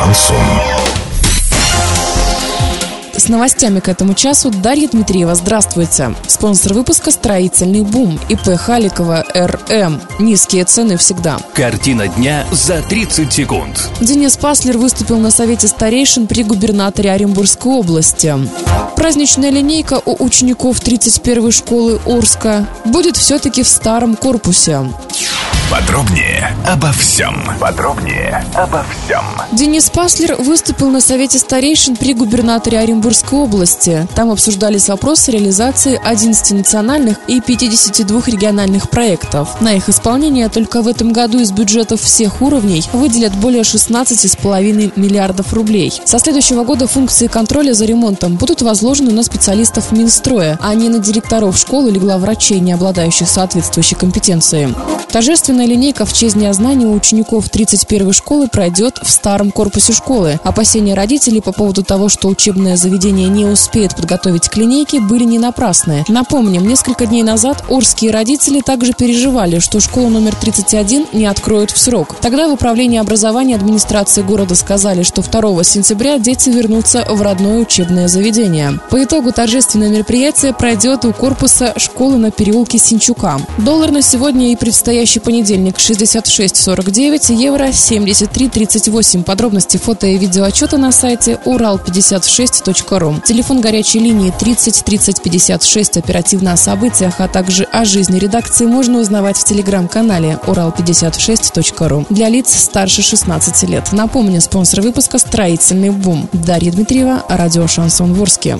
Шансон. С новостями к этому часу Дарья Дмитриева. Здравствуйте. Спонсор выпуска «Строительный бум» ИП Халикова РМ. Низкие цены всегда. Картина дня за 30 секунд. Денис Паслер выступил на Совете старейшин при губернаторе Оренбургской области. Праздничная линейка у учеников 31-й школы Орска будет все-таки в старом корпусе. Подробнее обо всем. Подробнее обо всем. Денис Паслер выступил на Совете старейшин при губернаторе Оренбургской области. Там обсуждались вопросы реализации 11 национальных и 52 региональных проектов. На их исполнение только в этом году из бюджетов всех уровней выделят более 16,5 миллиардов рублей. Со следующего года функции контроля за ремонтом будут возложены на специалистов Минстроя, а не на директоров школ или главврачей, не обладающих соответствующей компетенцией. Торжественная линейка в честь Дня знаний у учеников 31-й школы пройдет в старом корпусе школы. Опасения родителей по поводу того, что учебное заведение не успеет подготовить к линейке, были не напрасные. Напомним, несколько дней назад орские родители также переживали, что школу номер 31 не откроют в срок. Тогда в управлении образования администрации города сказали, что 2 сентября дети вернутся в родное учебное заведение. По итогу торжественное мероприятие пройдет у корпуса школы на переулке Синчука. Доллар на сегодня и предстоящий понедельник 66.49, евро 73.38. Подробности фото и видеоотчета на сайте урал56.ру. Телефон горячей линии 30 30 56. Оперативно о событиях, а также о жизни редакции можно узнавать в телеграм-канале урал56.ру. Для лиц старше 16 лет. Напомню, спонсор выпуска «Строительный бум». Дарья Дмитриева, радио «Шансон Ворске».